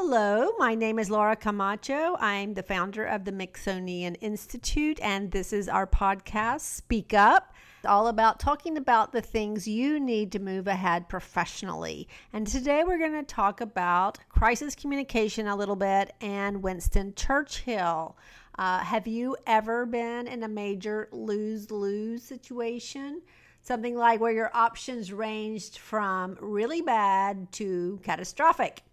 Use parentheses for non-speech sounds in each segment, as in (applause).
Hello, my name is Laura Camacho. I'm the founder of the Mixonian Institute, and this is our podcast, Speak Up. All about talking about the things you need to move ahead professionally. And today we're going to talk about crisis communication a little bit and Winston Churchill. Uh, have you ever been in a major lose lose situation? Something like where your options ranged from really bad to catastrophic.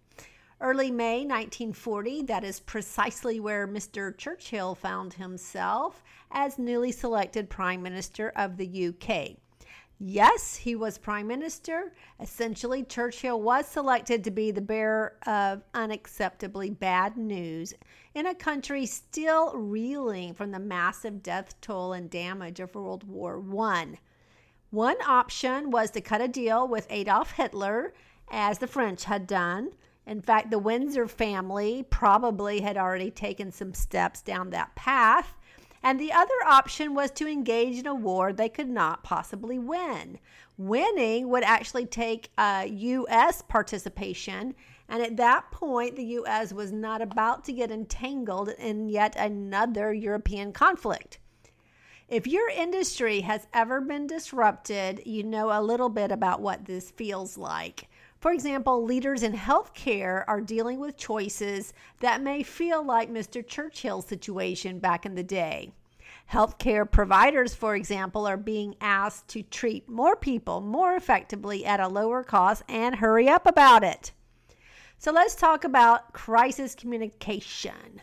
Early May 1940, that is precisely where Mr. Churchill found himself as newly selected Prime Minister of the UK. Yes, he was Prime Minister. Essentially, Churchill was selected to be the bearer of unacceptably bad news in a country still reeling from the massive death toll and damage of World War I. One option was to cut a deal with Adolf Hitler, as the French had done. In fact, the Windsor family probably had already taken some steps down that path. And the other option was to engage in a war they could not possibly win. Winning would actually take uh, a U.S. participation. And at that point, the U.S. was not about to get entangled in yet another European conflict. If your industry has ever been disrupted, you know a little bit about what this feels like. For example, leaders in healthcare are dealing with choices that may feel like Mr. Churchill's situation back in the day. Healthcare providers, for example, are being asked to treat more people more effectively at a lower cost and hurry up about it. So let's talk about crisis communication.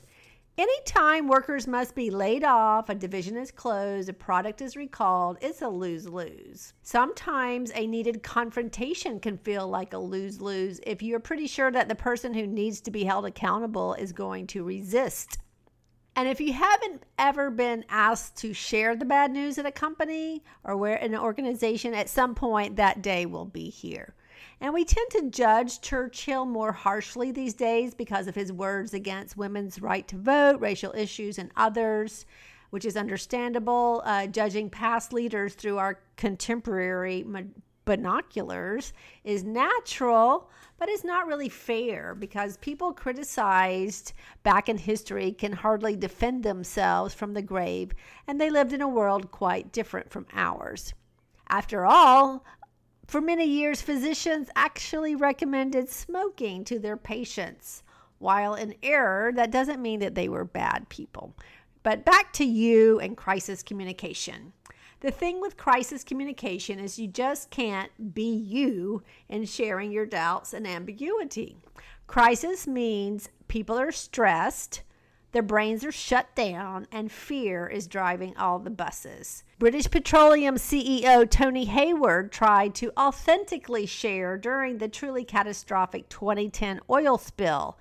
Anytime workers must be laid off, a division is closed, a product is recalled, it's a lose lose. Sometimes a needed confrontation can feel like a lose lose if you're pretty sure that the person who needs to be held accountable is going to resist. And if you haven't ever been asked to share the bad news at a company or where an organization, at some point that day will be here. And we tend to judge Churchill more harshly these days because of his words against women's right to vote, racial issues, and others, which is understandable. Uh, judging past leaders through our contemporary binoculars is natural, but it's not really fair because people criticized back in history can hardly defend themselves from the grave, and they lived in a world quite different from ours. After all, for many years, physicians actually recommended smoking to their patients. While in error, that doesn't mean that they were bad people. But back to you and crisis communication. The thing with crisis communication is you just can't be you in sharing your doubts and ambiguity. Crisis means people are stressed, their brains are shut down, and fear is driving all the buses. British Petroleum CEO Tony Hayward tried to authentically share during the truly catastrophic 2010 oil spill.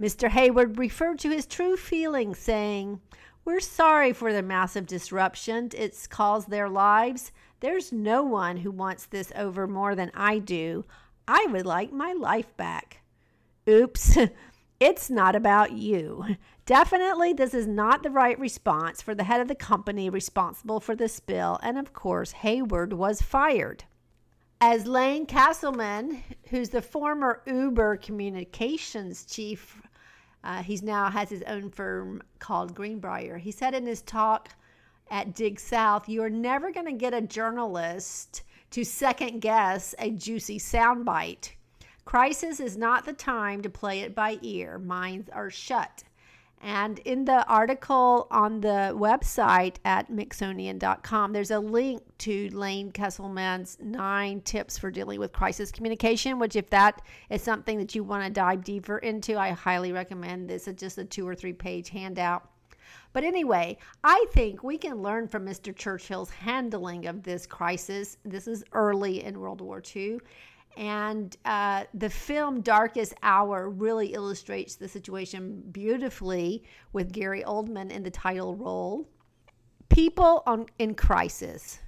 Mr. Hayward referred to his true feelings, saying, We're sorry for the massive disruption it's caused their lives. There's no one who wants this over more than I do. I would like my life back. Oops. (laughs) It's not about you. Definitely, this is not the right response for the head of the company responsible for the spill, and of course, Hayward was fired. As Lane Kasselman, who's the former Uber communications chief, uh, he's now has his own firm called Greenbrier. He said in his talk at Dig South, "You are never going to get a journalist to second guess a juicy soundbite." Crisis is not the time to play it by ear. Minds are shut. And in the article on the website at Mixonian.com, there's a link to Lane Kasselman's nine tips for dealing with crisis communication, which, if that is something that you want to dive deeper into, I highly recommend this. It's just a two or three page handout. But anyway, I think we can learn from Mr. Churchill's handling of this crisis. This is early in World War II. And uh, the film Darkest Hour really illustrates the situation beautifully with Gary Oldman in the title role. People on, in crisis.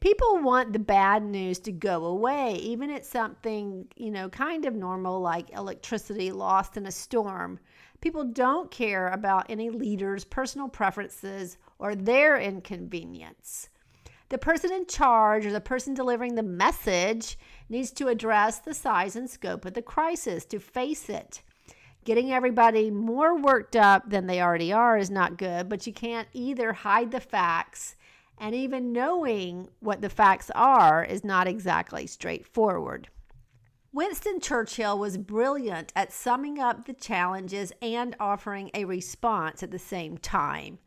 People want the bad news to go away, even it's something, you know, kind of normal like electricity lost in a storm. People don't care about any leader's personal preferences or their inconvenience. The person in charge or the person delivering the message needs to address the size and scope of the crisis to face it. Getting everybody more worked up than they already are is not good, but you can't either hide the facts and even knowing what the facts are is not exactly straightforward. Winston Churchill was brilliant at summing up the challenges and offering a response at the same time.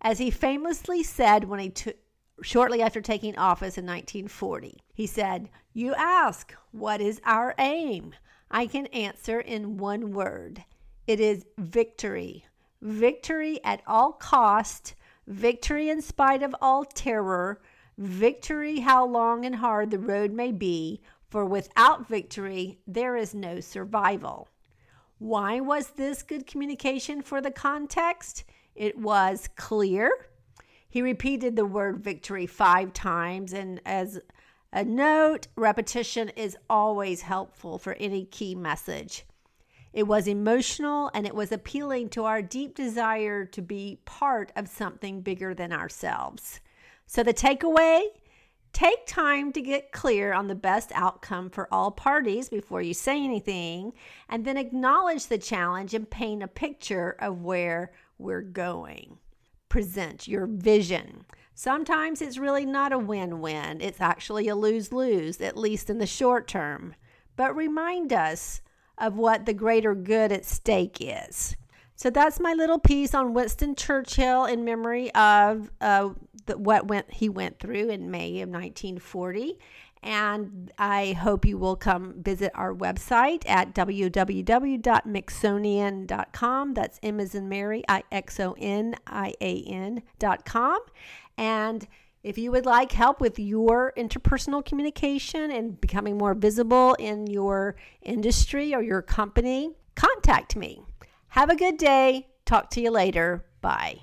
As he famously said when he took shortly after taking office in 1940. He said, You ask, what is our aim? I can answer in one word it is victory. Victory at all cost, victory in spite of all terror, victory how long and hard the road may be, for without victory, there is no survival. Why was this good communication for the context? It was clear. He repeated the word victory five times, and as a note, repetition is always helpful for any key message. It was emotional and it was appealing to our deep desire to be part of something bigger than ourselves. So, the takeaway take time to get clear on the best outcome for all parties before you say anything, and then acknowledge the challenge and paint a picture of where we're going. Present your vision. Sometimes it's really not a win win, it's actually a lose lose, at least in the short term. But remind us of what the greater good at stake is. So that's my little piece on Winston Churchill in memory of uh, the, what went he went through in May of 1940. And I hope you will come visit our website at www.mixonian.com. That's M as in Mary, I X O N I A N.com. And if you would like help with your interpersonal communication and becoming more visible in your industry or your company, contact me. Have a good day. Talk to you later. Bye.